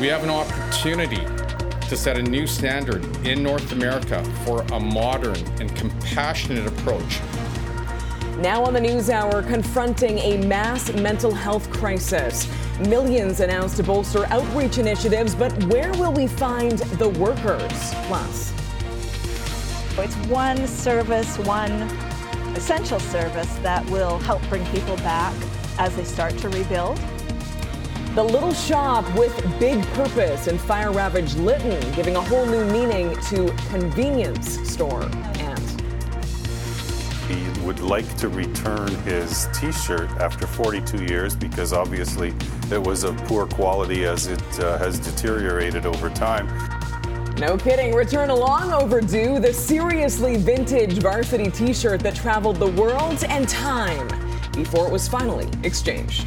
We have an opportunity to set a new standard in North America for a modern and compassionate approach. Now on the News Hour, confronting a mass mental health crisis. Millions announced to bolster outreach initiatives, but where will we find the workers? Plus, it's one service, one essential service that will help bring people back as they start to rebuild. The little shop with big purpose in fire ravaged Lytton, giving a whole new meaning to convenience store. And he would like to return his t shirt after 42 years because obviously it was of poor quality as it uh, has deteriorated over time. No kidding. Return a long overdue. The seriously vintage varsity t shirt that traveled the world and time before it was finally exchanged.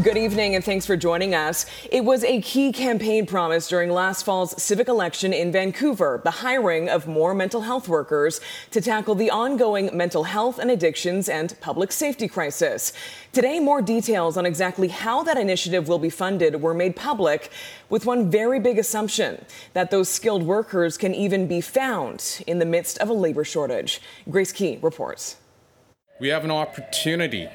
Good evening and thanks for joining us. It was a key campaign promise during last fall's civic election in Vancouver, the hiring of more mental health workers to tackle the ongoing mental health and addictions and public safety crisis. Today, more details on exactly how that initiative will be funded were made public, with one very big assumption that those skilled workers can even be found in the midst of a labor shortage. Grace Ke reports. We have an opportunity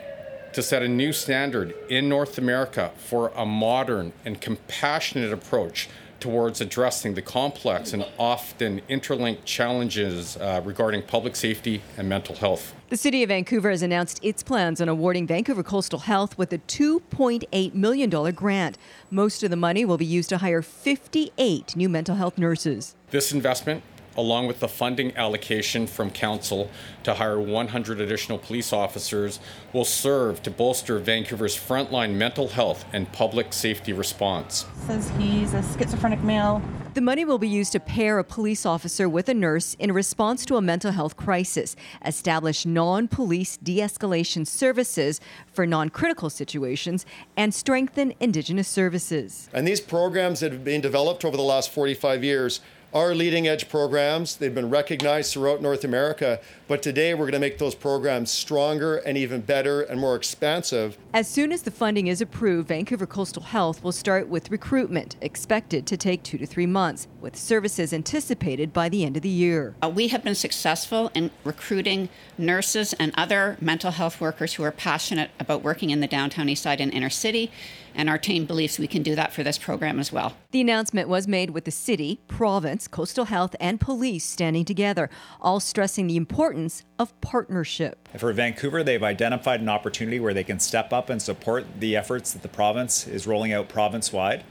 to set a new standard in North America for a modern and compassionate approach towards addressing the complex and often interlinked challenges uh, regarding public safety and mental health. The City of Vancouver has announced its plans on awarding Vancouver Coastal Health with a $2.8 million grant. Most of the money will be used to hire 58 new mental health nurses. This investment along with the funding allocation from Council to hire 100 additional police officers, will serve to bolster Vancouver's frontline mental health and public safety response. Says he's a schizophrenic male. The money will be used to pair a police officer with a nurse in response to a mental health crisis, establish non police de escalation services for non critical situations, and strengthen Indigenous services. And these programs that have been developed over the last 45 years are leading edge programs. They've been recognized throughout North America, but today we're going to make those programs stronger and even better and more expansive. As soon as the funding is approved, Vancouver Coastal Health will start with recruitment, expected to take two to three months, with services anticipated by the end of the year. Uh, we have been successful in recruiting nurses and other mental health workers who are passionate about working in the downtown east side and inner city and our team believes we can do that for this program as well. The announcement was made with the city, province, coastal health, and police standing together, all stressing the importance of partnership. For Vancouver, they've identified an opportunity where they can step up and support the efforts that the province is rolling out province wide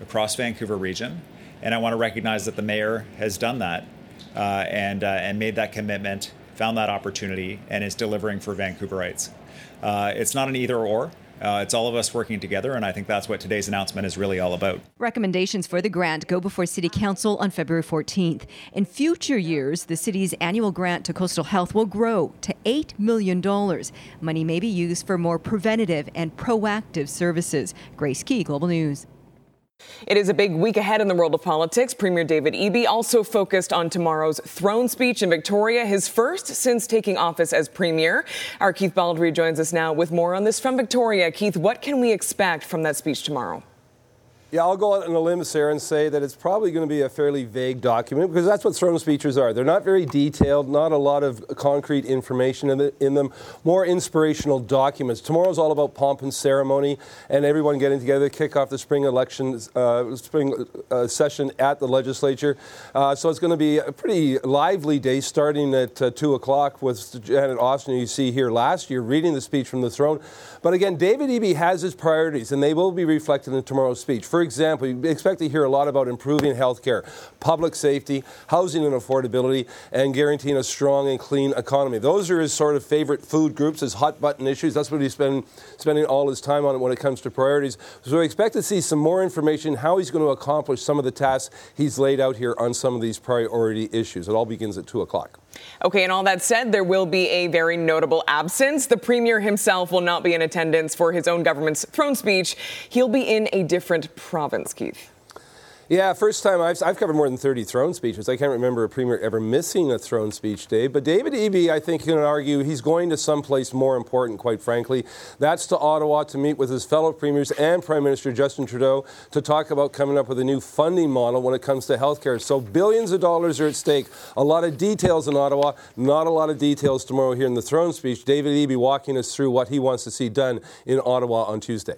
across Vancouver region. And I want to recognize that the mayor has done that uh, and, uh, and made that commitment, found that opportunity, and is delivering for Vancouverites. Uh, it's not an either or. Uh, it's all of us working together, and I think that's what today's announcement is really all about. Recommendations for the grant go before City Council on February 14th. In future years, the city's annual grant to coastal health will grow to $8 million. Money may be used for more preventative and proactive services. Grace Ke, Global News. It is a big week ahead in the world of politics. Premier David Eby also focused on tomorrow's throne speech in Victoria, his first since taking office as premier. Our Keith Baldrey joins us now with more on this from Victoria. Keith, what can we expect from that speech tomorrow? Yeah, I'll go out on a limb, Sarah, and say that it's probably going to be a fairly vague document because that's what throne speeches are. They're not very detailed, not a lot of concrete information in, the, in them, more inspirational documents. Tomorrow's all about pomp and ceremony and everyone getting together to kick off the spring election, uh, spring uh, session at the legislature. Uh, so it's going to be a pretty lively day starting at uh, 2 o'clock with Janet Austin, you see here last year, reading the speech from the throne. But again, David Eby has his priorities, and they will be reflected in tomorrow's speech. For example, you expect to hear a lot about improving health care, public safety, housing and affordability, and guaranteeing a strong and clean economy. Those are his sort of favorite food groups, his hot button issues. That's what he's been spending all his time on when it comes to priorities. So we expect to see some more information how he's going to accomplish some of the tasks he's laid out here on some of these priority issues. It all begins at 2 o'clock. Okay, and all that said, there will be a very notable absence. The premier himself will not be in attendance for his own government's throne speech. He'll be in a different province, Keith. Yeah, first time I've, I've covered more than 30 throne speeches. I can't remember a premier ever missing a throne speech, Dave. But David Eby, I think, can argue he's going to someplace more important, quite frankly. That's to Ottawa to meet with his fellow premiers and Prime Minister Justin Trudeau to talk about coming up with a new funding model when it comes to healthcare. So billions of dollars are at stake. A lot of details in Ottawa, not a lot of details tomorrow here in the throne speech. David Eby walking us through what he wants to see done in Ottawa on Tuesday.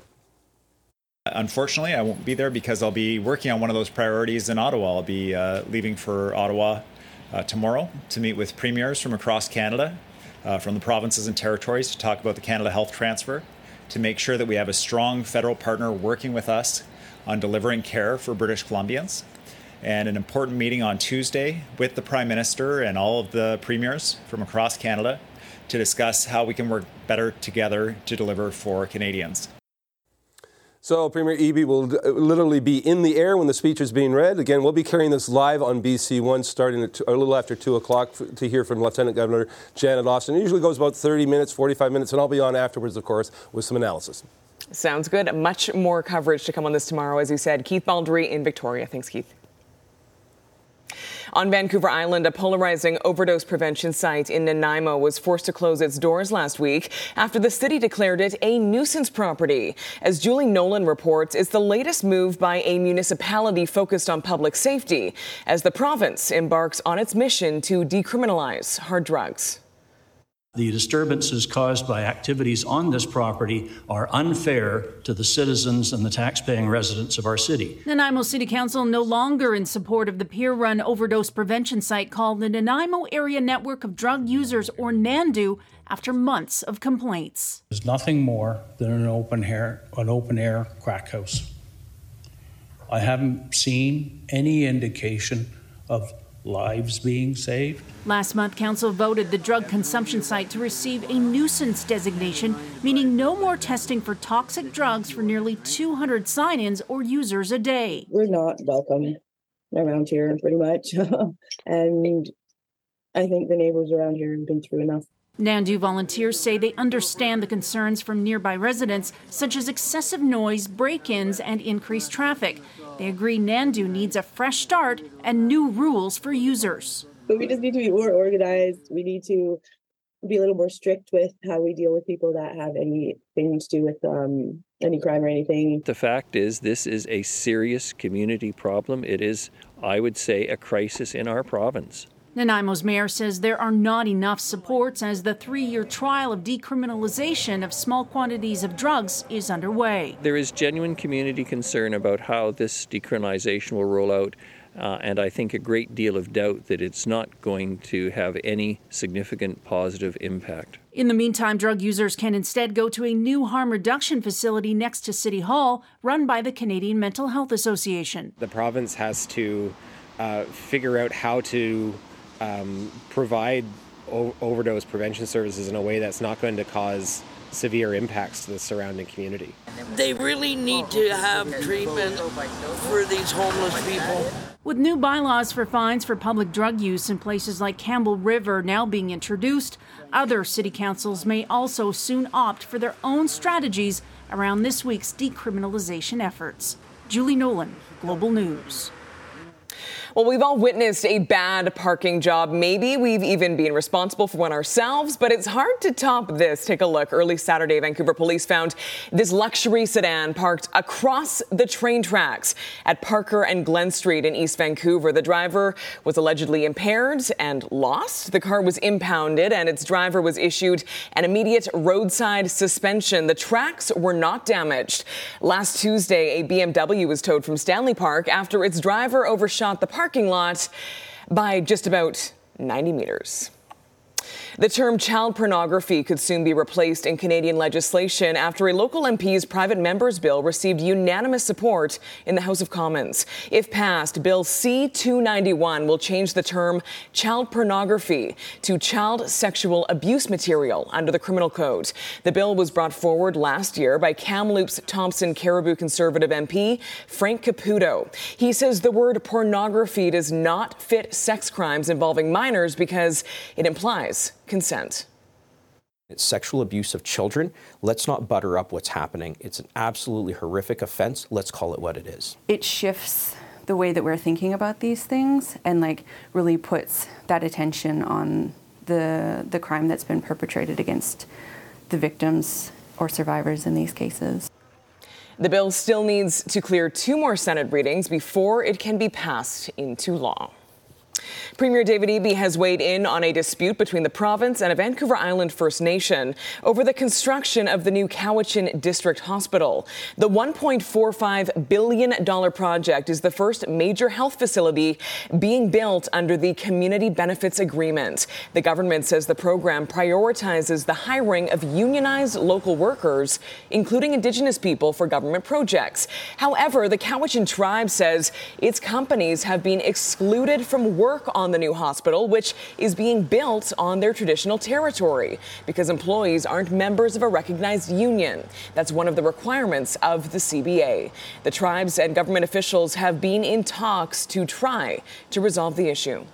Unfortunately, I won't be there because I'll be working on one of those priorities in Ottawa. I'll be uh, leaving for Ottawa uh, tomorrow to meet with premiers from across Canada, uh, from the provinces and territories, to talk about the Canada Health Transfer, to make sure that we have a strong federal partner working with us on delivering care for British Columbians. And an important meeting on Tuesday with the Prime Minister and all of the premiers from across Canada to discuss how we can work better together to deliver for Canadians. So Premier Eby will uh, literally be in the air when the speech is being read. Again, we'll be carrying this live on BC One starting at two, a little after 2 o'clock to hear from Lieutenant Governor Janet Austin. It usually goes about 30 minutes, 45 minutes, and I'll be on afterwards, of course, with some analysis. Sounds good. Much more coverage to come on this tomorrow, as you said. Keith Baldrey in Victoria. Thanks, Keith. On Vancouver Island, a polarizing overdose prevention site in Nanaimo was forced to close its doors last week after the city declared it a nuisance property. As Julie Nolin reports, it's the latest move by a municipality focused on public safety as the province embarks on its mission to decriminalize hard drugs. The disturbances caused by activities on this property are unfair to the citizens and the taxpaying residents of our city. Nanaimo City Council no longer in support of the peer run overdose prevention site called the Nanaimo Area Network of Drug Users, or NANDU, after months of complaints. There's nothing more than an open air, an open air crack house. I haven't seen any indication of lives being saved. Last month, Council voted the drug consumption site to receive a nuisance designation, meaning no more testing for toxic drugs for nearly 200 sign ins or users a day. We're not welcome around here, pretty much. and I think the neighbors around here have been through enough. Nandu volunteers say they understand the concerns from nearby residents, such as excessive noise, break ins, and increased traffic. They agree Nandu needs a fresh start and new rules for users. But we just need to be more organized. We need to be a little more strict with how we deal with people that have anything to do with um, any crime or anything. The fact is, this is a serious community problem. It is, I would say, a crisis in our province. Nanaimo's mayor says there are not enough supports as the three year trial of decriminalization of small quantities of drugs is underway. There is genuine community concern about how this decriminalization will roll out. Uh, and I think a great deal of doubt that it's not going to have any significant positive impact. In the meantime, drug users can instead go to a new harm reduction facility next to City Hall, run by the Canadian Mental Health Association. The province has to uh, figure out how to um, provide o- overdose prevention services in a way that's not going to cause severe impacts to the surrounding community. They really need to have treatment for these homeless people. With new bylaws for fines for public drug use in places like Campbell River now being introduced, other city councils may also soon opt for their own strategies around this week's decriminalization efforts. Julie Nolin, Global News. Well, we've all witnessed a bad parking job. Maybe we've even been responsible for one ourselves, but it's hard to top this. Take a look. Early Saturday, Vancouver police found this luxury sedan parked across the train tracks at Parker and Glen Street in East Vancouver. The driver was allegedly impaired and lost. The car was impounded and its driver was issued an immediate roadside suspension. The tracks were not damaged. Last Tuesday, a BMW was towed from Stanley Park after its driver overshot the parking lot by just about 90 meters. The term child pornography could soon be replaced in Canadian legislation after a local MP's private members bill received unanimous support in the House of Commons. If passed, Bill C 291 will change the term child pornography to child sexual abuse material under the criminal code. The bill was brought forward last year by Kamloops Thompson Cariboo Conservative MP Frank Caputo. He says the word pornography does not fit sex crimes involving minors because it implies consent. It's sexual abuse of children. Let's not butter up what's happening. It's an absolutely horrific offense. Let's call it what it is. It shifts the way that we're thinking about these things and like really puts that attention on the the crime that's been perpetrated against the victims or survivors in these cases. The bill still needs to clear two more Senate readings before it can be passed into law. Premier David Eby has weighed in on a dispute between the province and a Vancouver Island First Nation over the construction of the new Cowichan District Hospital. The $1.45 billion project is the first major health facility being built under the Community Benefits Agreement. The government says the program prioritizes the hiring of unionized local workers, including Indigenous people, for government projects. However, the Cowichan tribe says its companies have been excluded from work on the new hospital, which is being built on their traditional territory because employees aren't members of a recognized union. That's one of the requirements of the CBA. The tribes and government officials have been in talks to try to resolve the issue.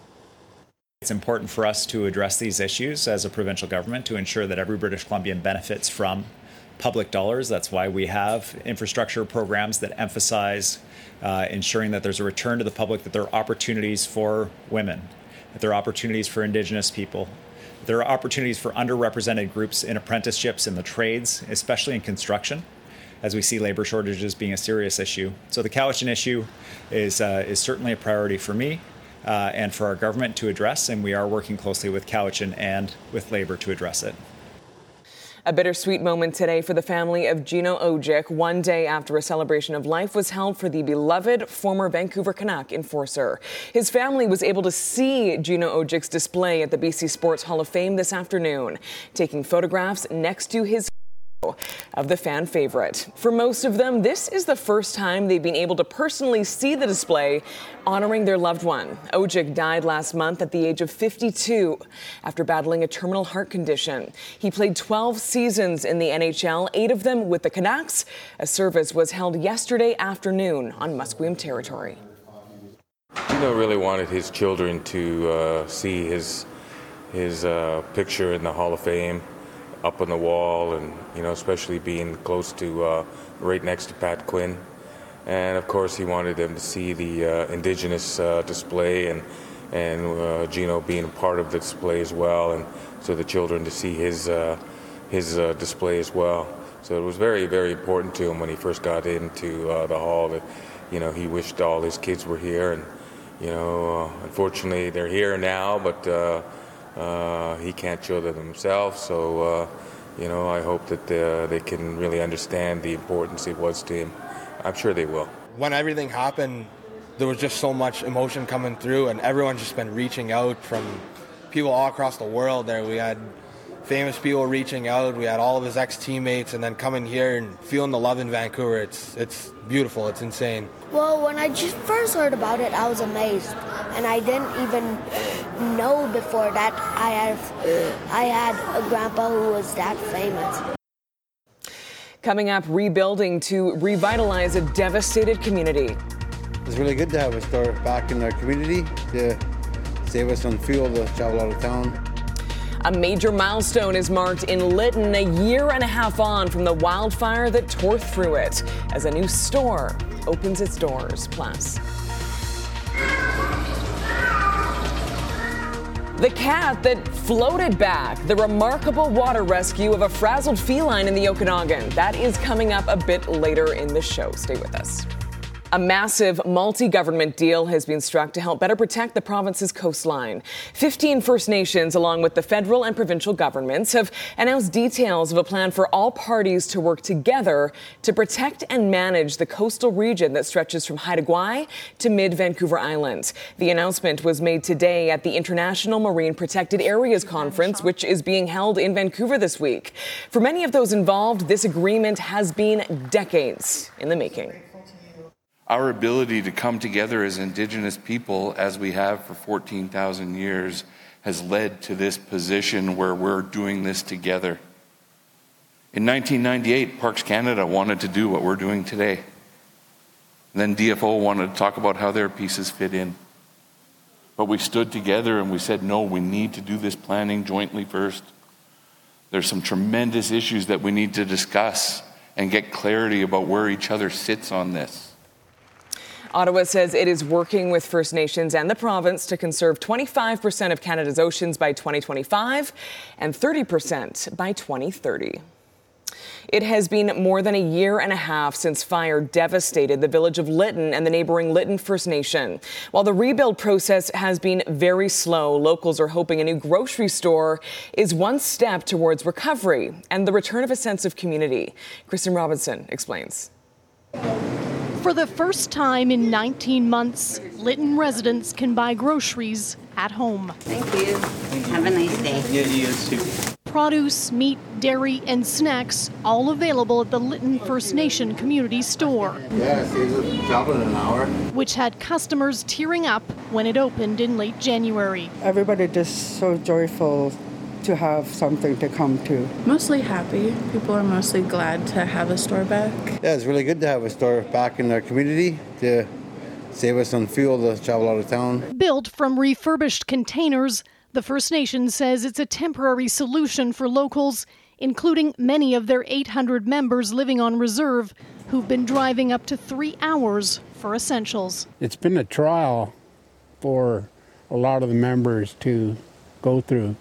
It's important for us to address these issues as a provincial government to ensure that every British Columbian benefits from public dollars. That's why we have infrastructure programs that emphasize uh, ensuring that there's a return to the public, that there are opportunities for women, that there are opportunities for Indigenous people. There are opportunities for underrepresented groups in apprenticeships in the trades, especially in construction, as we see labor shortages being a serious issue. So the Cowichan issue is, uh, is certainly a priority for me uh, and for our government to address, and we are working closely with Cowichan and with labor to address it. A bittersweet moment today for the family of Gino Odjick, one day after a celebration of life was held for the beloved former Vancouver Canuck enforcer. His family was able to see Gino Odjick's display at the BC Sports Hall of Fame this afternoon, taking photographs next to his of the fan favorite. For most of them, this is the first time they've been able to personally see the display honoring their loved one. Odjick died last month at the age of 52 after battling a terminal heart condition. He played 12 seasons in the NHL, eight of them with the Canucks. A service was held yesterday afternoon on Musqueam territory. Gino really wanted his children to uh, see his his uh, picture in the Hall of Fame up on the wall, and you know, especially being close to uh, right next to Pat Quinn. And of course, he wanted them to see the uh, indigenous uh, display and and uh, Gino being a part of the display as well, and so the children to see his uh, his uh, display as well. So it was very very important to him when he first got into the hall that you know he wished all his kids were here, and you know unfortunately they're here now, but uh, he can't show them himself, so uh, you know I hope that uh, they can really understand the importance it was to him. I'm sure they will. When everything happened, there was just so much emotion coming through, and everyone's just been reaching out from people all across the world. There, we had famous people reaching out. We had all of his ex teammates, and then coming here and feeling the love in Vancouver. It's it's beautiful. It's insane. Well, when I just first heard about it, I was amazed, and I didn't even know before that I have I had a grandpa who was that famous. Coming up, rebuilding to revitalize a devastated community. It's really good to have a store back in our community to save us on fuel to travel out of town. A major milestone is marked in Lytton a year and a half on from the wildfire that tore through it as a new store opens its doors. Plus, The cat that floated back, the remarkable water rescue of a frazzled feline in the Okanagan. That is coming up a bit later in the show. Stay with us. A massive multi government deal has been struck to help better protect the province's coastline. 15 First Nations, along with the federal and provincial governments, have announced details of a plan for all parties to work together to protect and manage the coastal region that stretches from Haida Gwaii to mid Vancouver Island. The announcement was made today at the International Marine Protected Areas Conference, which is being held in Vancouver this week. For many of those involved, this agreement has been decades in the making our ability to come together as indigenous people, as we have for 14,000 years, has led to this position where we're doing this together. In 1998, Parks Canada wanted to do what we're doing today. then DFO wanted to talk about how their pieces fit in. But we stood together and we said, no, we need to do this planning jointly first. There's some tremendous issues that we need to discuss and get clarity about where each other sits on this. Ottawa says it is working with First Nations and the province to conserve 25% of Canada's oceans by 2025 and 30% by 2030. It has been more than a year and a half since fire devastated the village of Lytton and the neighboring Lytton First Nation. While the rebuild process has been very slow, locals are hoping a new grocery store is one step towards recovery and the return of a sense of community. Kristen Robinson explains. For the first time in 19 months, Lytton residents can buy groceries at home. Thank you. Have a nice day. Yeah, you too. Produce, meat, dairy, and snacks all available at the Lytton First Nation Community Store. Yeah, it saves us traveling an hour. Which had customers tearing up when it opened in late January. Everybody just so joyful to have something to come to. Mostly happy. People are mostly glad to have a store back. Yeah, it's really good to have a store back in our community to save us on fuel to travel out of town. Built from refurbished containers, the First Nation says it's a temporary solution for locals, including many of their 800 members living on reserve who've been driving up to three hours for essentials. It's been a trial for a lot of the members to go through.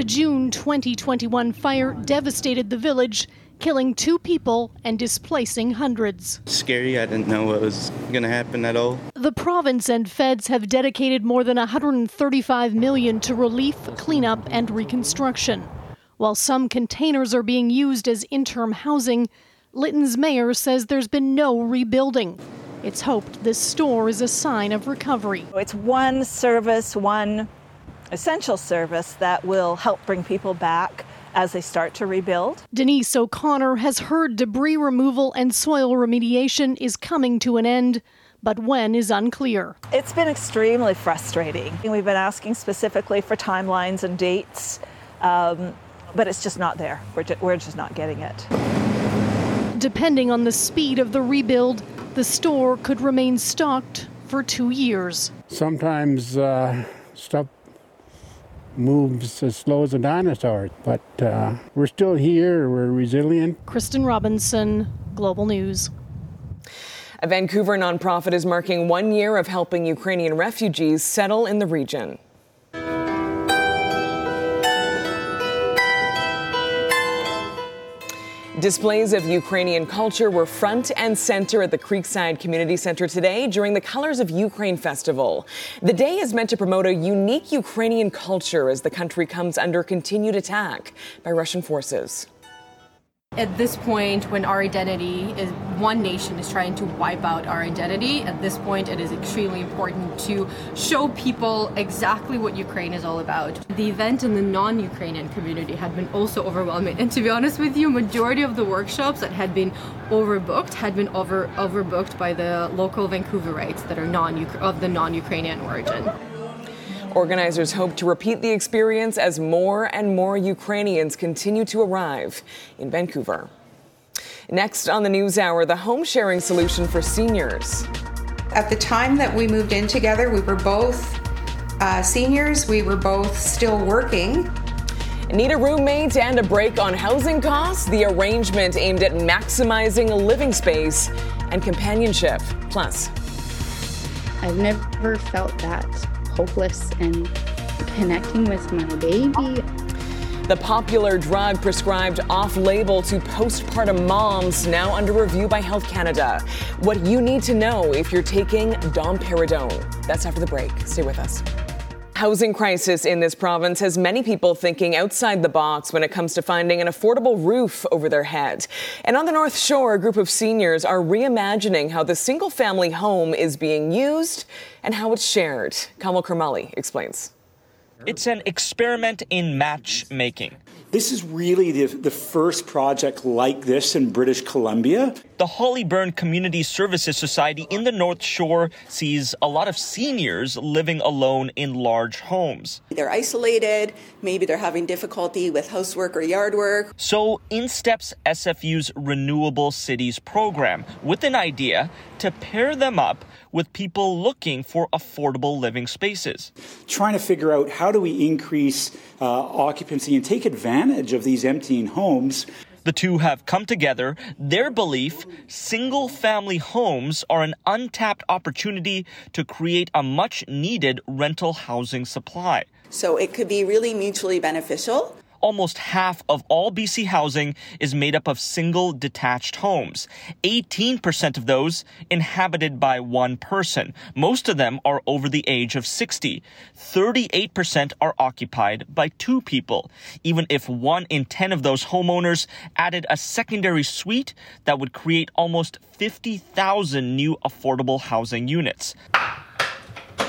The June 2021 fire devastated the village, killing two people and displacing hundreds. Scary. I didn't know what was going to happen at all. The province and feds have dedicated more than 135 million to relief, cleanup, and reconstruction. While some containers are being used as interim housing, Lytton's mayor says there's been no rebuilding. It's hoped this store is a sign of recovery. It's one service, one essential service that will help bring people back as they start to rebuild. Denise O'Connor has heard debris removal and soil remediation is coming to an end, but when is unclear. It's been extremely frustrating. We've been asking specifically for timelines and dates, um, but it's just not there. We're, ju- we're just not getting it. Depending on the speed of the rebuild, the store could remain stocked for two years. Sometimes uh, stuff moves as slow as a dinosaur, but uh, we're still here, we're resilient. Kristen Robinson, Global News. A Vancouver nonprofit is marking one year of helping Ukrainian refugees settle in the region. Displays of Ukrainian culture were front and center at the Creekside Community Center today during the Colors of Ukraine Festival. The day is meant to promote a unique Ukrainian culture as the country comes under continued attack by Russian forces. At this point, when our identity is one nation is trying to wipe out our identity, at this point it is extremely important to show people exactly what Ukraine is all about. The event in the non-Ukrainian community had been also overwhelming, and to be honest with you, majority of the workshops that had been overbooked had been over overbooked by the local Vancouverites that are non of the non-Ukrainian origin. Organizers hope to repeat the experience as more and more Ukrainians continue to arrive in Vancouver. Next on the News Hour, the home sharing solution for seniors. At the time that we moved in together, we were both uh, seniors, we were both still working. Need a roommate and a break on housing costs? The arrangement aimed at maximizing living space and companionship. Plus, I've never felt that hopeless and connecting with my baby. The popular drug prescribed off label to postpartum moms now under review by Health Canada. What you need to know if you're taking domperidone. That's after the break. Stay with us. Housing crisis in this province has many people thinking outside the box when it comes to finding an affordable roof over their head. And on the North Shore, a group of seniors are reimagining how the single family home is being used and how it's shared. Kamil Karamali explains. It's an experiment in matchmaking. This is really the, the first project like this in British Columbia. The Hollyburn Community Services Society in the North Shore sees a lot of seniors living alone in large homes. They're isolated, maybe they're having difficulty with housework or yard work. So in steps SFU's Renewable Cities program with an idea to pair them up with people looking for affordable living spaces. Trying to figure out how do we increase uh, occupancy and take advantage of these emptying homes. The two have come together. Their belief single family homes are an untapped opportunity to create a much needed rental housing supply. So it could be really mutually beneficial almost half of all BC housing is made up of single detached homes. 18% of those inhabited by one person. Most of them are over the age of 60. 38% are occupied by two people. Even if one in 10 of those homeowners added a secondary suite, that would create almost 50,000 new affordable housing units.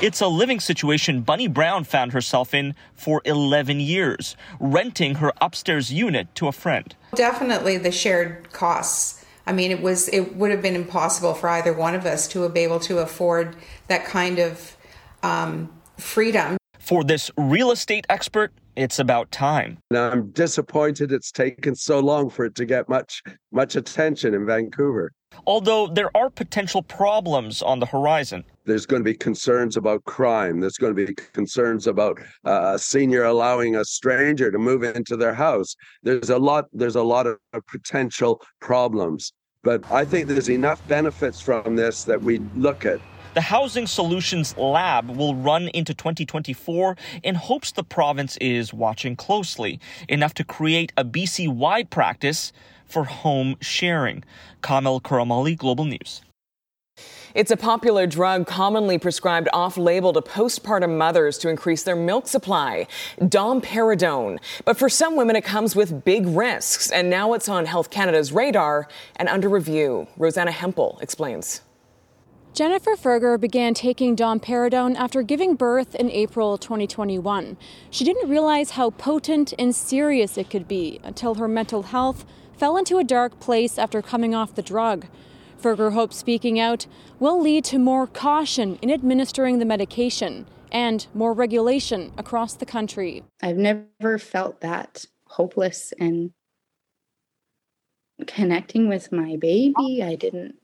It's a living situation Bunny Brown found herself in for 11 years, renting her upstairs unit to a friend. Definitely the shared costs. I mean, it was it would have been impossible for either one of us to be able to afford that kind of um, freedom. For this real estate expert, it's about time. Now, I'm disappointed it's taken so long for it to get much much attention in Vancouver. Although there are potential problems on the horizon. There's going to be concerns about crime. There's going to be concerns about uh, a senior allowing a stranger to move into their house. There's a lot. There's a lot of potential problems. But I think there's enough benefits from this that we look at. The Housing Solutions Lab will run into 2024 in hopes the province is watching closely, enough to create a BC wide practice for home sharing. Kamil Karamali, Global News. It's a popular drug commonly prescribed off label to postpartum mothers to increase their milk supply, domperidone. But for some women, it comes with big risks, and now it's on Health Canada's radar and under review. Rosanna Hempel explains. Jennifer Ferger began taking domperidone after giving birth in April 2021. She didn't realize how potent and serious it could be until her mental health fell into a dark place after coming off the drug. Ferger hopes speaking out will lead to more caution in administering the medication and more regulation across the country. I've never felt that hopeless and connecting with my baby. Oh. I didn't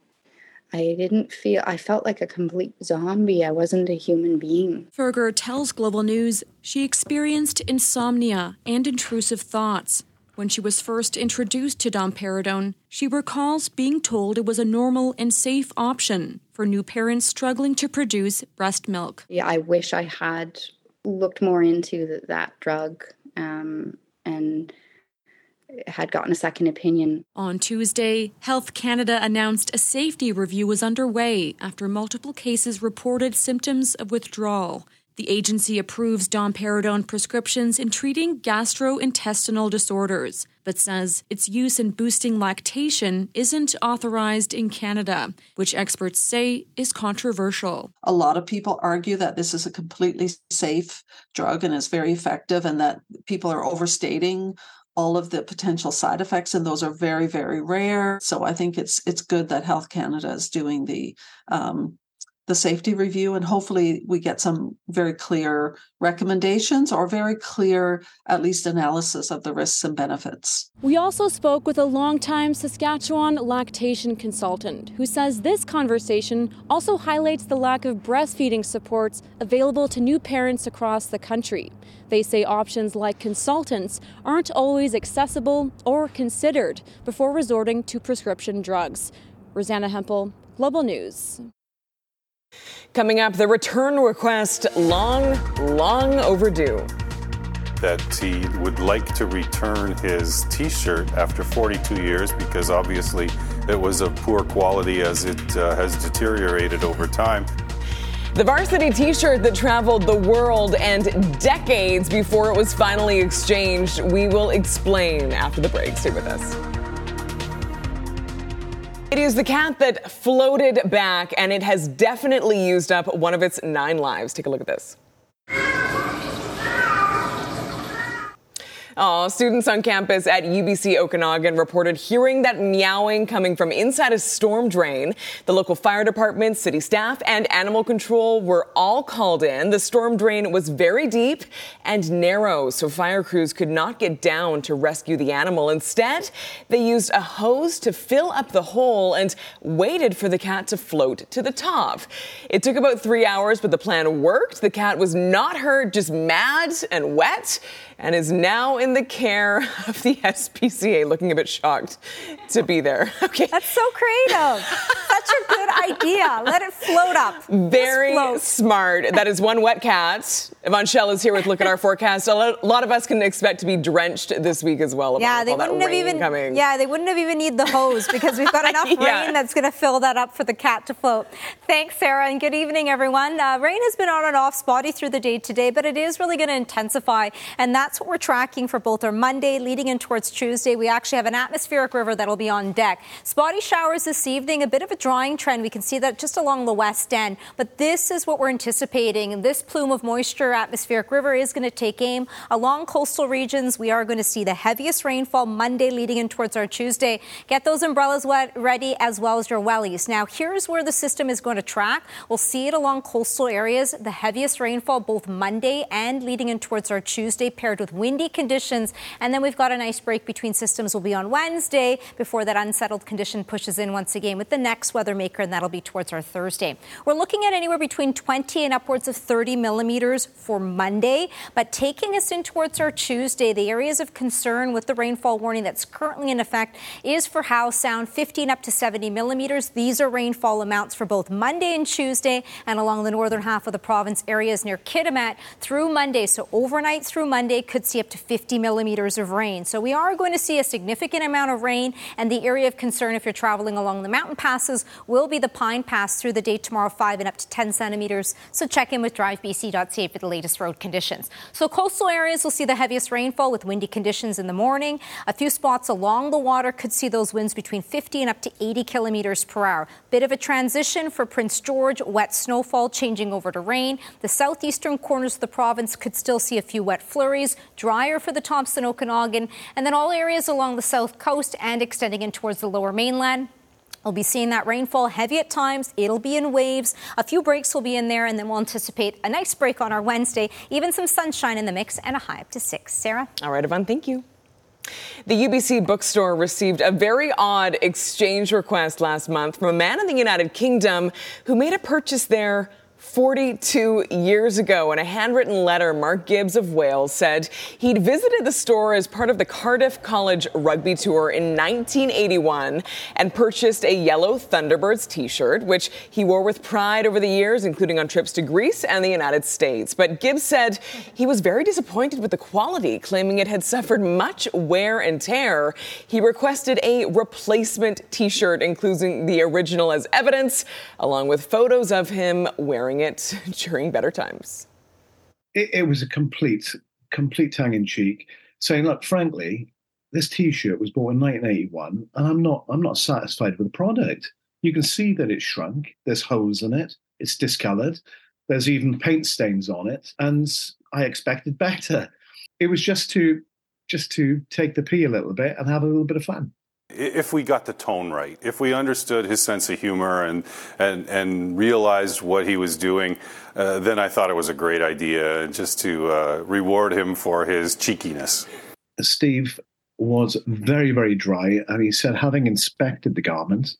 I didn't feel, I felt like a complete zombie. I wasn't a human being. Ferger tells Global News she experienced insomnia and intrusive thoughts. When she was first introduced to domperidone, she recalls being told it was a normal and safe option for new parents struggling to produce breast milk. Yeah, I wish I had looked more into the, that drug um, and had gotten a second opinion. On Tuesday, Health Canada announced a safety review was underway after multiple cases reported symptoms of withdrawal. The agency approves domperidone prescriptions in treating gastrointestinal disorders, but says its use in boosting lactation isn't authorized in Canada, which experts say is controversial. A lot of people argue that this is a completely safe drug and is very effective, and that people are overstating all of the potential side effects and those are very very rare so i think it's it's good that health canada is doing the um, the safety review and hopefully we get some very clear recommendations or very clear at least analysis of the risks and benefits. We also spoke with a longtime Saskatchewan lactation consultant who says this conversation also highlights the lack of breastfeeding supports available to new parents across the country. They say options like consultants aren't always accessible or considered before resorting to prescription drugs. Rosanna Hempel, Global News. Coming up, the return request long, long overdue. That he would like to return his t shirt after 42 years because obviously it was of poor quality as it uh, has deteriorated over time. The varsity t shirt that traveled the world and decades before it was finally exchanged, we will explain after the break. Stay with us. It is the cat that floated back, and it has definitely used up one of its nine lives. Take a look at this. Students on campus at UBC Okanagan reported hearing that meowing coming from inside a storm drain. The local fire department, city staff, and animal control were all called in. The storm drain was very deep and narrow, so fire crews could not get down to rescue the animal. Instead, they used a hose to fill up the hole and waited for the cat to float to the top. It took about three hours, but the plan worked. The cat was not hurt, just mad and wet, and is now in the care of the SPCA, looking a bit shocked to be there. Okay. That's so creative. Such a good idea. Let it float up. Very smart. That is one wet cat. Yvonne Schalle is here with Look at Our Forecast. A lot of us can expect to be drenched this week as well. Yeah, they wouldn't have even. Coming. Yeah, they wouldn't have even need the hose because we've got enough yeah. rain that's going to fill that up for the cat to float. Thanks, Sarah, and good evening, everyone. Uh, rain has been on and off, spotty through the day today, but it is really going to intensify, and that's what we're tracking for both our Monday leading in towards Tuesday. We actually have an atmospheric river that'll be on deck. Spotty showers this evening, a bit of a drying trend. We can see that just along the west end, but this is what we're anticipating. This plume of moisture, atmospheric river, is going to take aim along coastal regions. We are going to see the heaviest rainfall Monday leading in towards our Tuesday. Get those umbrellas wet, ready as well as your wellies. Now, here's where the system is going to track. We'll see it along coastal areas. The heaviest rainfall both Monday and leading in towards our Tuesday, paired with windy conditions. And then we've got a nice break between systems will be on Wednesday before that unsettled condition pushes in once again with the next weather maker, and that'll be towards our Thursday. We're looking at anywhere between 20 and upwards of 30 millimeters for Monday, but taking us in towards our Tuesday, the areas of concern with the rainfall warning that's currently in effect is for Howe Sound, 15 up to 70 millimeters. These are rainfall amounts for both Monday and Tuesday and along the northern half of the province areas near Kitimat through Monday. So overnight through Monday could see up to 50 millimeters of rain. So we are going to see a significant amount of rain and the area of concern if you're traveling along the mountain passes will be the Pine Pass through the day tomorrow 5 and up to 10 centimeters. So check in with drivebc.ca for the latest road conditions. So coastal areas will see the heaviest rainfall with windy conditions in the morning. A few spots along the water could see those winds between 50 and up to 80 kilometers per hour. Bit of a transition for Prince George, wet snowfall changing over to rain. The southeastern corners of the province could still see a few wet flurries, drier for the Thompson Okanagan, and then all areas along the south coast and extending in towards the lower mainland. We'll be seeing that rainfall heavy at times. It'll be in waves. A few breaks will be in there, and then we'll anticipate a nice break on our Wednesday, even some sunshine in the mix, and a high up to six. Sarah? All right, Yvonne, thank you. The UBC bookstore received a very odd exchange request last month from a man in the United Kingdom who made a purchase there 42 years ago. In a handwritten letter, Mark Gibbs of Wales said he'd visited the store as part of the Cardiff College rugby tour in 1981 and purchased a yellow Thunderbirds t shirt, which he wore with pride over the years, including on trips to Greece and the United States. But Gibbs said he was very disappointed with the quality, claiming it had suffered much wear and tear. He requested a replacement t shirt, including the original as evidence, along with photos of him wearing it during better times. It, it was a complete, complete tongue in cheek, saying, "Look, frankly, this T-shirt was bought in 1981, and I'm not, I'm not satisfied with the product. You can see that it's shrunk. There's holes in it. It's discolored. There's even paint stains on it, and I expected better. It was just to, just to take the pee a little bit and have a little bit of fun." If we got the tone right, if we understood his sense of humor and and and realized what he was doing, uh, then I thought it was a great idea just to uh, reward him for his cheekiness. Steve was very very dry, and he said, having inspected the garment,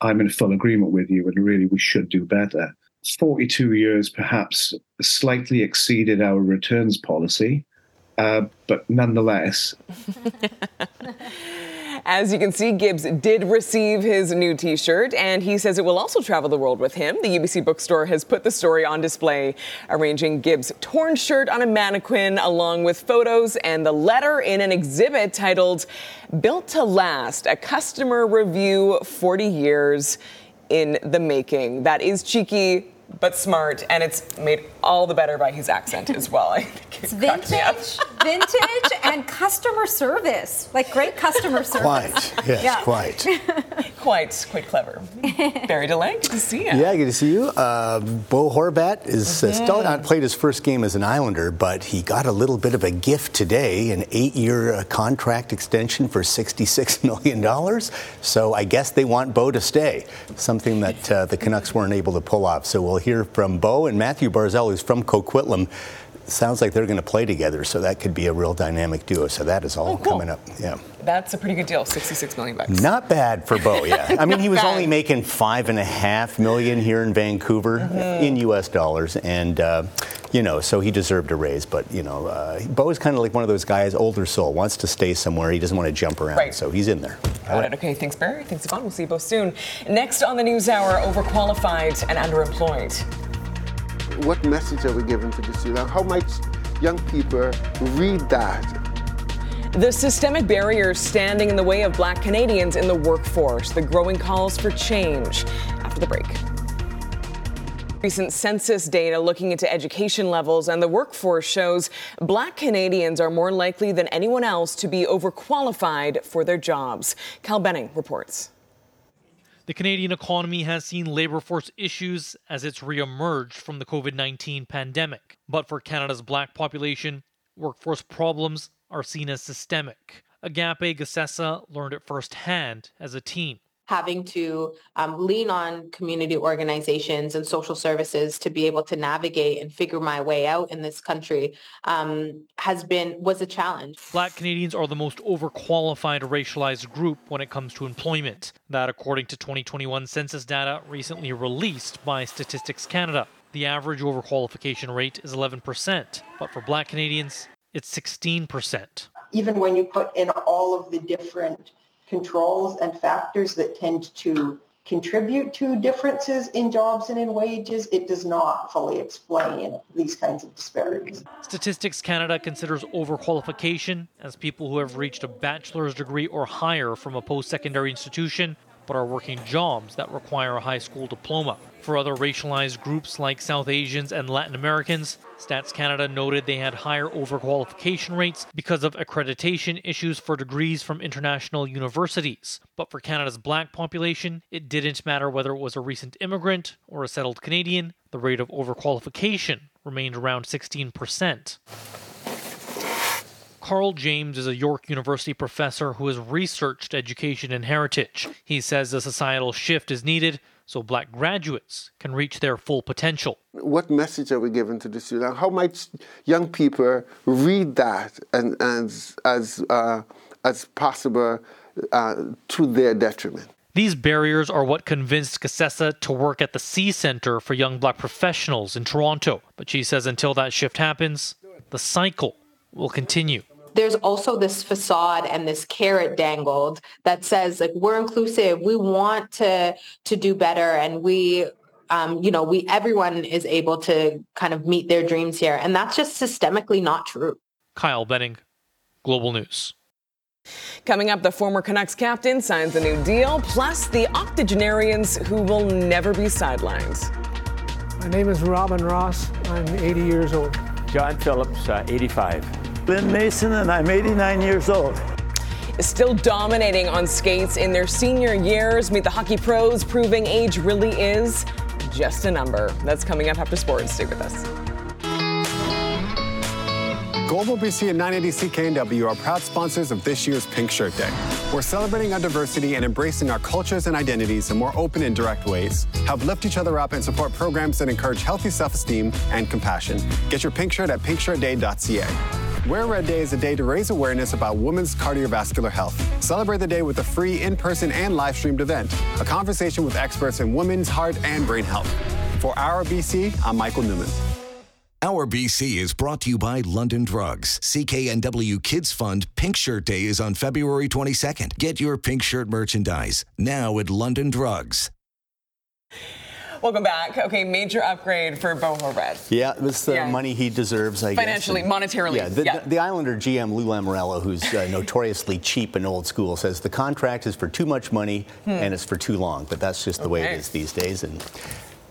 I'm in full agreement with you, and really we should do better. 42 years perhaps slightly exceeded our returns policy, uh, but nonetheless. As you can see, Gibbs did receive his new t shirt, and he says it will also travel the world with him. The UBC bookstore has put the story on display, arranging Gibbs' torn shirt on a mannequin, along with photos and the letter in an exhibit titled Built to Last, a customer review 40 years in the making. That is cheeky but smart, and it's made all the better by his accent as well. I think it's vintage, vintage, and customer service. Like great customer service. Quite, yes, yeah. quite, quite, quite clever. Barry Deley, good to see you. Yeah, good to see you. Uh, Bo Horvat is mm-hmm. uh, still not played his first game as an Islander, but he got a little bit of a gift today: an eight-year uh, contract extension for sixty-six million dollars. So I guess they want Bo to stay. Something that uh, the Canucks weren't able to pull off. So we'll hear from Bo and Mathew Barzal, who's from Coquitlam. sounds like they're going to play together, so that could be a real dynamic duo. So that is all oh, cool. coming up. Yeah. That's a pretty good deal, 66 million bucks. Not bad for Bo, yeah. I mean, he was bad. only making five and a half million here in Vancouver mm-hmm. in U.S. dollars, and uh, you know, so he deserved a raise. But you know, uh, Bo is kind of like one of those guys, older soul, wants to stay somewhere. He doesn't want to jump around, right. so he's in there. Got right. it. Okay, thanks, Barry. Thanks, Yvonne. We'll see you both soon. Next on the News Hour, overqualified and underemployed. What message are we giving to the student? How might young people read that the systemic barriers standing in the way of black Canadians in the workforce, the growing calls for change. After the break. Recent census data looking into education levels and the workforce shows black Canadians are more likely than anyone else to be overqualified for their jobs. Kyle Benning reports. The Canadian economy has seen labor force issues as it's reemerged from the COVID 19 pandemic. But for Canada's black population, workforce problems are seen as systemic. Agape Gasessa learned it firsthand as a teen having to um, lean on community organizations and social services to be able to navigate and figure my way out in this country um, has been was a challenge. Black Canadians are the most overqualified racialized group when it comes to employment. That, according to 2021 census data recently released by Statistics Canada. The average overqualification rate is 11%, but for Black Canadians, it's 16%. Even when you put in all of the different controls and factors that tend to contribute to differences in jobs and in wages, it does not fully explain these kinds of disparities. Statistics Canada considers overqualification as people who have reached a bachelor's degree or higher from a post secondary institution but are working jobs that require a high school diploma. For other racialized groups like South Asians and Latin Americans, Stats Canada noted they had higher overqualification rates because of accreditation issues for degrees from international universities. But for Canada's black population, it didn't matter whether it was a recent immigrant or a settled Canadian, the rate of overqualification remained around 16%. Carl James is a York University professor who has researched education and heritage. He says a societal shift is needed so black graduates can reach their full potential. What message are we giving to the student? How might young people read that and, as, as, uh, as possible uh, to their detriment? These barriers are what convinced Gasessa to work at the CEE Center for Young Black Professionals in Toronto. But she says until that shift happens, the cycle will continue there's also this facade and this carrot dangled that says like we're inclusive we want to to do better and we um, you know we everyone is able to kind of meet their dreams here and that's just systemically not true Kyle Benning global news Coming up, the former Canucks captain signs a new deal, plus the octogenarians who will never be sidelined. My name is Robin Ross. I'm 80 years old. John Phillips, uh, 85. Ben Mason, and I'm 89 years old. Still dominating on skates in their senior years. Meet the hockey pros proving age really is just a number. That's coming up after sports. Stay with us. Global BC and 980 CKNW are proud sponsors of this year's Pink Shirt Day. We're celebrating our diversity and embracing our cultures and identities in more open and direct ways. Help lift each other up and support programs that encourage healthy self-esteem and compassion. Get your pink shirt at pinkshirtday.ca. Wear Red Day is a day to raise awareness about women's cardiovascular health. Celebrate the day with a free in person and live streamed event, a conversation with experts in women's heart and brain health. For Our BC, I'm Michael Newman. Our BC is brought to you by London Drugs. CKNW Kids Fund Pink Shirt Day is on February 22nd. Get your pink shirt merchandise now at London Drugs. Welcome back. Okay, major upgrade for Bo Horvat. Yeah, it was the yeah. money he deserves, I Financially, guess. Financially, monetarily. Yeah the, yeah. the, Islander GM Lou Lamoriello, who's uh, notoriously cheap and old school, says the contract is for too much money hmm. and it's for too long. But that's just the okay. way it is these days. And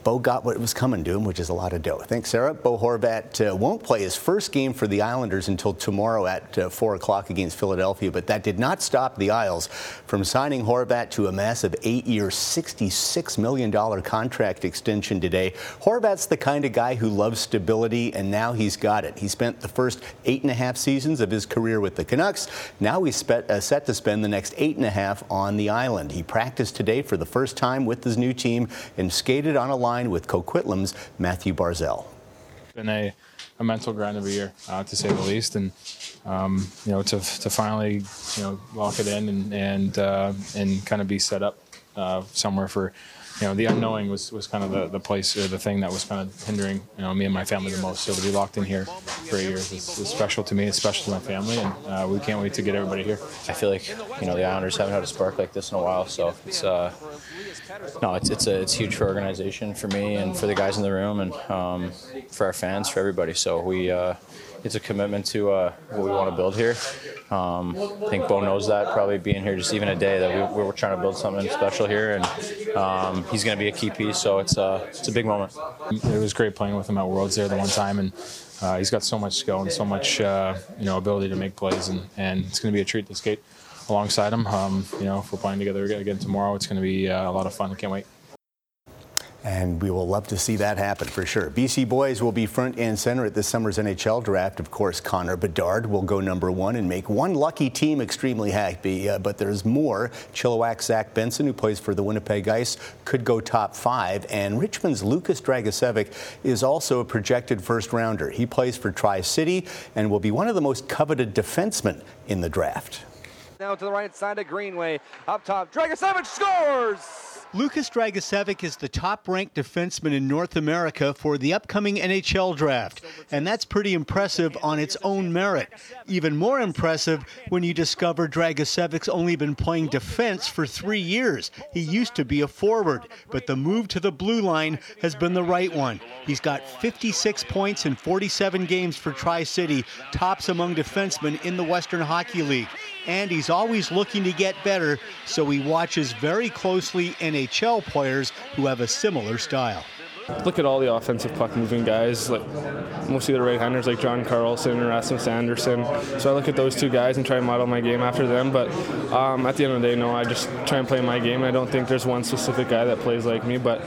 Bo got what was coming to him, which is a lot of dough. Thanks, Sarah. Bo Horvat uh, won't play his first game for the Islanders until tomorrow at uh, 4 o'clock against Philadelphia, but that did not stop the Isles from signing Horvat to a massive eight-year, $66 million contract extension today. Horvat's the kind of guy who loves stability, and now he's got it. He spent the first eight and a half seasons of his career with the Canucks. Now he's spe- uh, set to spend the next eight and a half on the island. He practiced today for the first time with his new team and skated on a line line with Coquitlam's Mathew Barzal. Been a a mental grind of a year, uh, to say the least. And um, you know, to to finally you know lock it in and and uh, and kind of be set up uh, somewhere for you know, the unknowing was, was kind of the, the place or the thing that was kind of hindering, you know, me and my family the most. So to be locked in here for eight years is, is special to me. It's special to my family, and uh, we can't wait to get everybody here. I feel like you know the Islanders haven't had a spark like this in a while, so it's uh, no, it's it's a, it's huge for organization for me and for the guys in the room and um, for our fans, for everybody. So we. Uh, it's a commitment to uh, what we want to build here. Um, I think Bo knows that, probably being here just even a day, that we, are trying to build something special here, and um, he's going to be a key piece. So it's a uh, it's a big moment. It was great playing with him at Worlds there the one time, and uh, he's got so much skill and so much uh, you know ability to make plays, and, and it's going to be a treat to skate alongside him. Um, you know, if we're playing together again tomorrow, it's going to be uh, a lot of fun. I can't wait. And we will love to see that happen for sure. BC boys will be front and center at this summer's NHL draft. Of course, Connor Bedard will go number one and make one lucky team extremely happy. Uh, but there's more. Chilliwack Zach Benson, who plays for the Winnipeg Ice, could go top five. And Richmond's Lukas Dragicevic is also a projected first rounder. He plays for Tri City and will be one of the most coveted defensemen in the draft. Now to the right side of Greenway. Up top, Dragicevic scores! Lukas Dragicevic is the top ranked defenseman in North America for the upcoming NHL draft, and that's pretty impressive on its own merit. Even more impressive when you discover Dragicevic's only been playing defense for three years. He used to be a forward, but the move to the blue line has been the right one. He's got 56 points in 47 games for Tri City, tops among defensemen in the Western Hockey League. And he's always looking to get better, so he watches very closely NHL players who have a similar style. Look at all the offensive puck moving guys, like mostly the right handers like John Carlson and Rasmus Andersson. So I look at those two guys and try and model my game after them. But um, at the end of the day, no, I just try and play my game. I don't think there's one specific guy that plays like me, but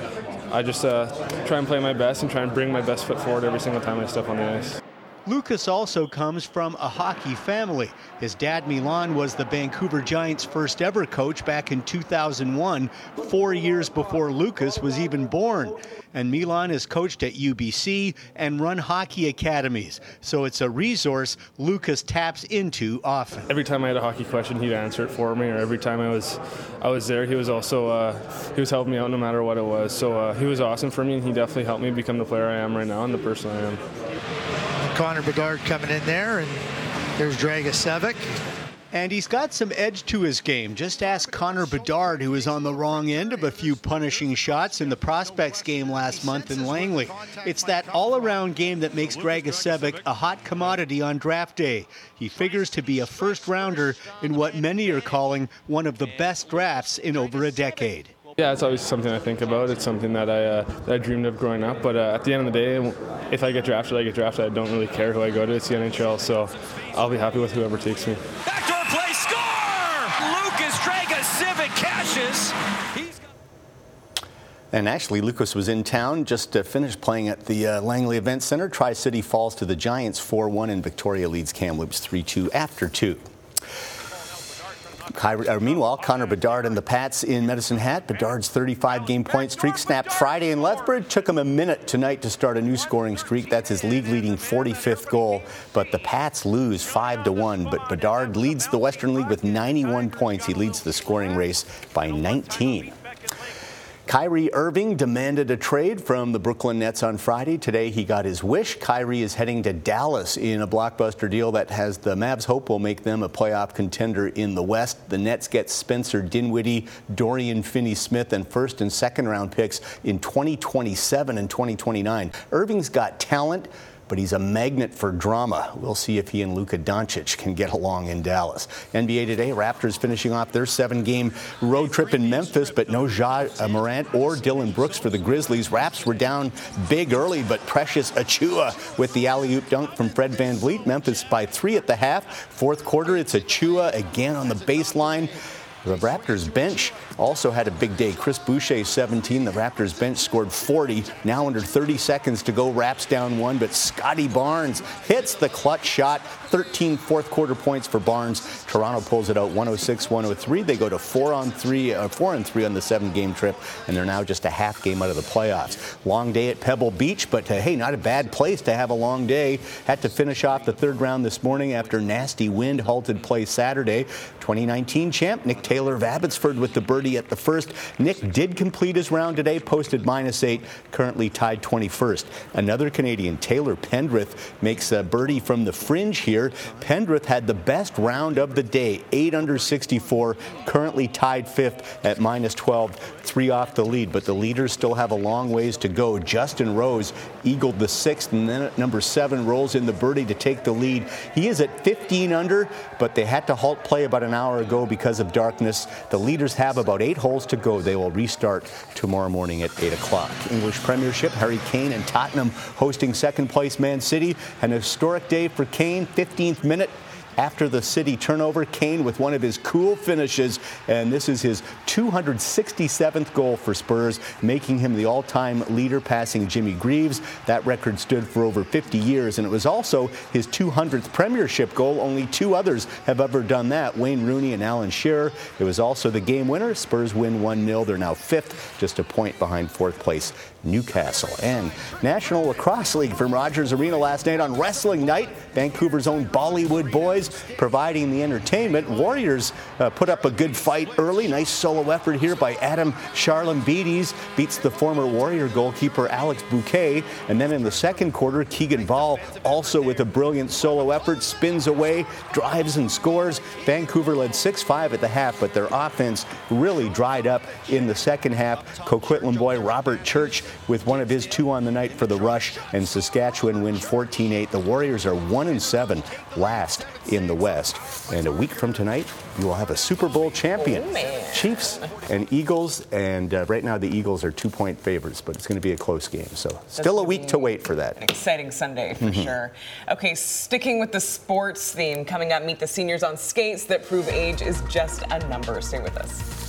I just uh, try and play my best and try and bring my best foot forward every single time I step on the ice. Lukas also comes from a hockey family. His dad, Milan, was the Vancouver Giants' first ever coach back in 2001, four years before Lukas was even born. And Milan has coached at UBC and run hockey academies. So it's a resource Lukas taps into often. Every time I had a hockey question, he'd answer it for me, or every time I was I was there, he was also uh, he was helping me out no matter what it was. So uh, he was awesome for me, and he definitely helped me become the player I am right now and the person I am. Connor Bedard coming in there, and there's Dragicevic. And he's got some edge to his game. Just ask Connor Bedard, who was on the wrong end of a few punishing shots in the prospects game last month in Langley. It's that all around game that makes Dragicevic a hot commodity on draft day. He figures to be a first rounder in what many are calling one of the best drafts in over a decade. Yeah, it's always something I think about. It's something that I uh, that I dreamed of growing up. But uh, at the end of the day, if I get drafted, I get drafted. I don't really care who I go to. It's the NHL, so I'll be happy with whoever takes me. Backdoor play, score! Lukas Dragicevic catches. And actually, Lukas was in town just to finish playing at the uh, Langley Event Center. Tri City falls to the Giants 4 1, and Victoria leads Kamloops 3 2 after 2. Kyrie, meanwhile, Connor Bedard and the Pats in Medicine Hat. Bedard's 35 game point streak snapped Friday in Lethbridge. Took him a minute tonight to start a new scoring streak. That's his league leading 45th goal. But the Pats lose 5 to 1. But Bedard leads the Western League with 91 points. He leads the scoring race by 19. Kyrie Irving demanded a trade from the Brooklyn Nets on Friday. Today he got his wish. Kyrie is heading to Dallas in a blockbuster deal that has the Mavs hope will make them a playoff contender in the West. The Nets get Spencer Dinwiddie, Dorian Finney-Smith, and first and second round picks in 2027 and 2029. Irving's got talent but he's a magnet for drama. We'll see if he and Luka Doncic can get along in Dallas. NBA today, Raptors finishing off their seven-game road trip in Memphis, but no Ja Morant or Dillon Brooks for the Grizzlies. Raps were down big early, but Precious Achiuwa with the alley-oop dunk from Fred VanVleet. Memphis by three at the half. Fourth quarter, it's Achiuwa again on the baseline. The Raptors bench also had a big day. Chris Boucher, 17. The Raptors bench scored 40. Now under 30 seconds to go. Raps down one, but Scottie Barnes hits the clutch shot. 13 fourth quarter points for Barnes. Toronto pulls it out 106-103. They go to four on three, uh, four and three on the seven-game trip, and they're now just a half game out of the playoffs. Long day at Pebble Beach, but uh, hey, not a bad place to have a long day. Had to finish off the third round this morning after nasty wind halted play Saturday. 2019 champ Nick Taylor of Abbotsford with the birdie at the first. Nick did complete his round today, posted minus eight, currently tied 21st. Another Canadian, Taylor Pendrith, makes a birdie from the fringe here. Pendrith had the best round of the day, 8 under 64, currently tied fifth at minus 12, three off the lead. But the leaders still have a long ways to go. Justin Rose eagled the sixth, and then at number seven rolls in the birdie to take the lead. He is at 15 under, but they had to halt play about an hour ago because of darkness. The leaders have about eight holes to go. They will restart tomorrow morning at 8 o'clock. English Premiership, Harry Kane and Tottenham hosting second place Man City. An historic day for Kane, 15th minute after the city turnover. Kane with one of his cool finishes, and this is his 267th goal for Spurs, making him the all time leader, passing Jimmy Greaves. That record stood for over 50 years, and it was also his 200th Premiership goal. Only two others have ever done that Wayne Rooney and Alan Shearer. It was also the game winner. Spurs win 1 0. They're now fifth, just a point behind fourth place Newcastle. And National Lacrosse League from Rogers Arena last night on wrestling night. Vancouver's own Bollywood boys providing the entertainment. Warriors uh, put up a good fight early. Nice solo effort here by Adam Charalambides. Beats the former Warrior goalkeeper Alex Bouquet. And then in the second quarter, Keegan Bal also with a brilliant solo effort, spins away, drives and scores. Vancouver led 6-5 at the half, but their offense really dried up in the second half. Coquitlam boy Robert Church with one of his two on the night for the Rush, and Saskatchewan win 14-8. The Warriors are 1 and 7, last in the West. And a week from tonight, you will have a Super Bowl champion. Oh, Chiefs and Eagles, and uh, right now the Eagles are two-point favorites, but it's going to be a close game. So still a week to wait for that. Exciting Sunday for Mhm. sure. Okay, sticking with the sports theme, coming up, meet the seniors on skates that prove age is just a number. Stay with us.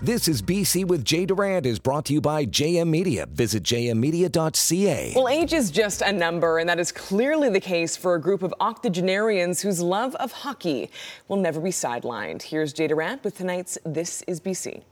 This is BC with Jay Durrant is brought to you by JM Media. Visit jmmedia.ca. Well, age is just a number, and that is clearly the case for a group of octogenarians whose love of hockey will never be sidelined. Here's Jay Durrant with tonight's This is BC.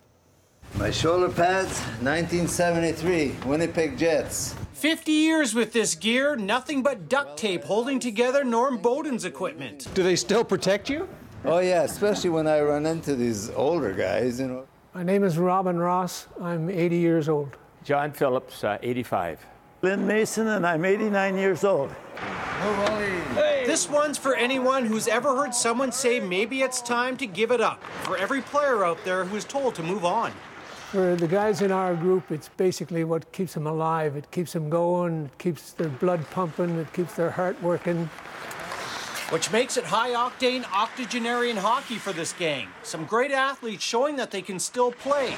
My shoulder pads, 1973, Winnipeg Jets. 50 years with this gear, nothing but duct tape holding together Norm Beaudin's equipment. Do they still protect you? Oh yeah, especially when I run into these older guys, you know. My name is Robin Ross. I'm 80 years old. John Phillips, uh, 85. Lynn Mason, and I'm 89 years old. This one's for anyone who's ever heard someone say maybe it's time to give it up. For every player out there who's told to move on. For the guys in our group, it's basically what keeps them alive. It keeps them going, it keeps their blood pumping, it keeps their heart working. Which makes it high octane octogenarian hockey for this gang. Some great athletes showing that they can still play.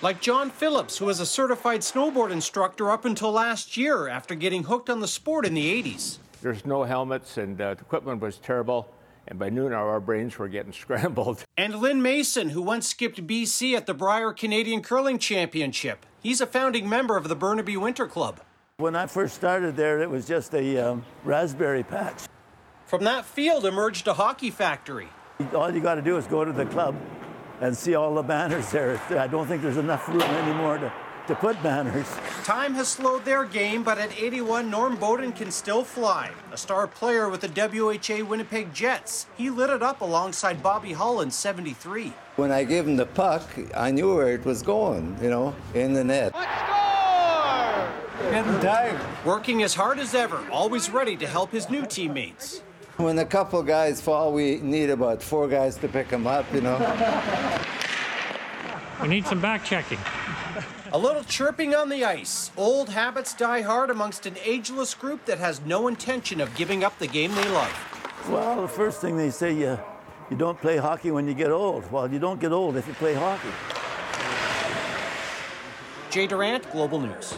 Like John Phillips, who was a certified snowboard instructor up until last year after getting hooked on the sport in the 80s. There's no helmets, and uh, the equipment was terrible. And by noon, our brains were getting scrambled. And Lynn Mason, who once skipped BC at the Brier Canadian Curling Championship. He's a founding member of the Burnaby Winter Club. When I first started there, it was just a um, raspberry patch. From that field emerged a hockey factory. All you got to do is go to the club and see all the banners there. I don't think there's enough room anymore to, to put banners. Time has slowed their game, but at 81, Norm Beaudin can still fly. A star player with the WHA Winnipeg Jets. He lit it up alongside Bobby Hull in 73. When I gave him the puck, I knew where it was going, you know, in the net. Getting tired. Working as hard as ever, always ready to help his new teammates. When a couple guys fall, we need about four guys to pick them up, you know. We need some back checking. A little chirping on the ice. Old habits die hard amongst an ageless group that has no intention of giving up the game they love. Well, the first thing they say, you, you don't play hockey when you get old. Well, you don't get old if you play hockey. Jay Durrant, Global News.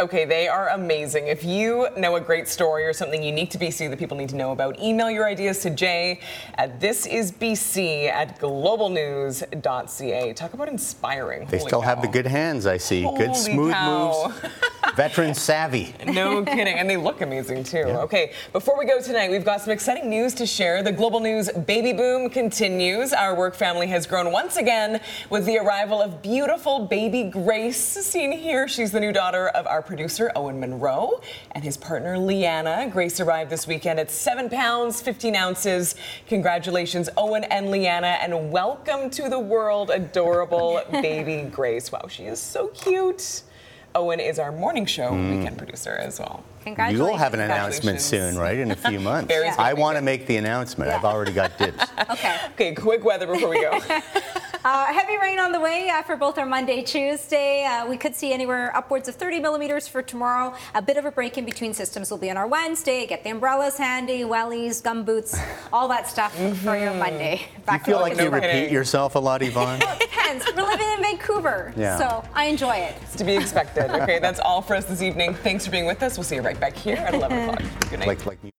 Okay, they are amazing. If you know a great story or something unique to BC that people need to know about, email your ideas to Jay at thisisbc at globalnews.ca. Talk about inspiring. They Holy still have the good hands, I see. Holy good smooth cow. moves. Veteran savvy. No kidding. And they look amazing too. Okay, before we go tonight, we've got some exciting news to share. The Global News baby boom continues. Our work family has grown once again with the arrival of beautiful baby Grace, seen here. She's the new daughter of our producer, Owen Monroe, and his partner, Leanna. Grace arrived this weekend at 7 pounds, 15 ounces. Congratulations, Owen and Leanna, and welcome to the world, adorable baby Grace. Wow, she is so cute. Owen is our morning show Mm. weekend producer as well. Congratulations. You'll have an announcement soon, right? In a few months. Barry's I want to make the announcement. I've already got dibs. Okay. Okay, quick weather before we go. Uh, heavy rain on the way uh, for both our Monday, Tuesday. Uh, we could see anywhere upwards of 30 millimeters for tomorrow. A bit of a break in between systems will be on our Wednesday. Get the umbrellas handy, wellies, gum boots, all that stuff for your Monday. You Back feel to like work. you repeat yourself a lot, Yvonne? Well, it depends. We're living in Vancouver, Yeah. so I enjoy it. It's to be expected. Okay, that's all for us this evening. Thanks for being with us. We'll see you right back here at 11 o'clock. Good night. Like, like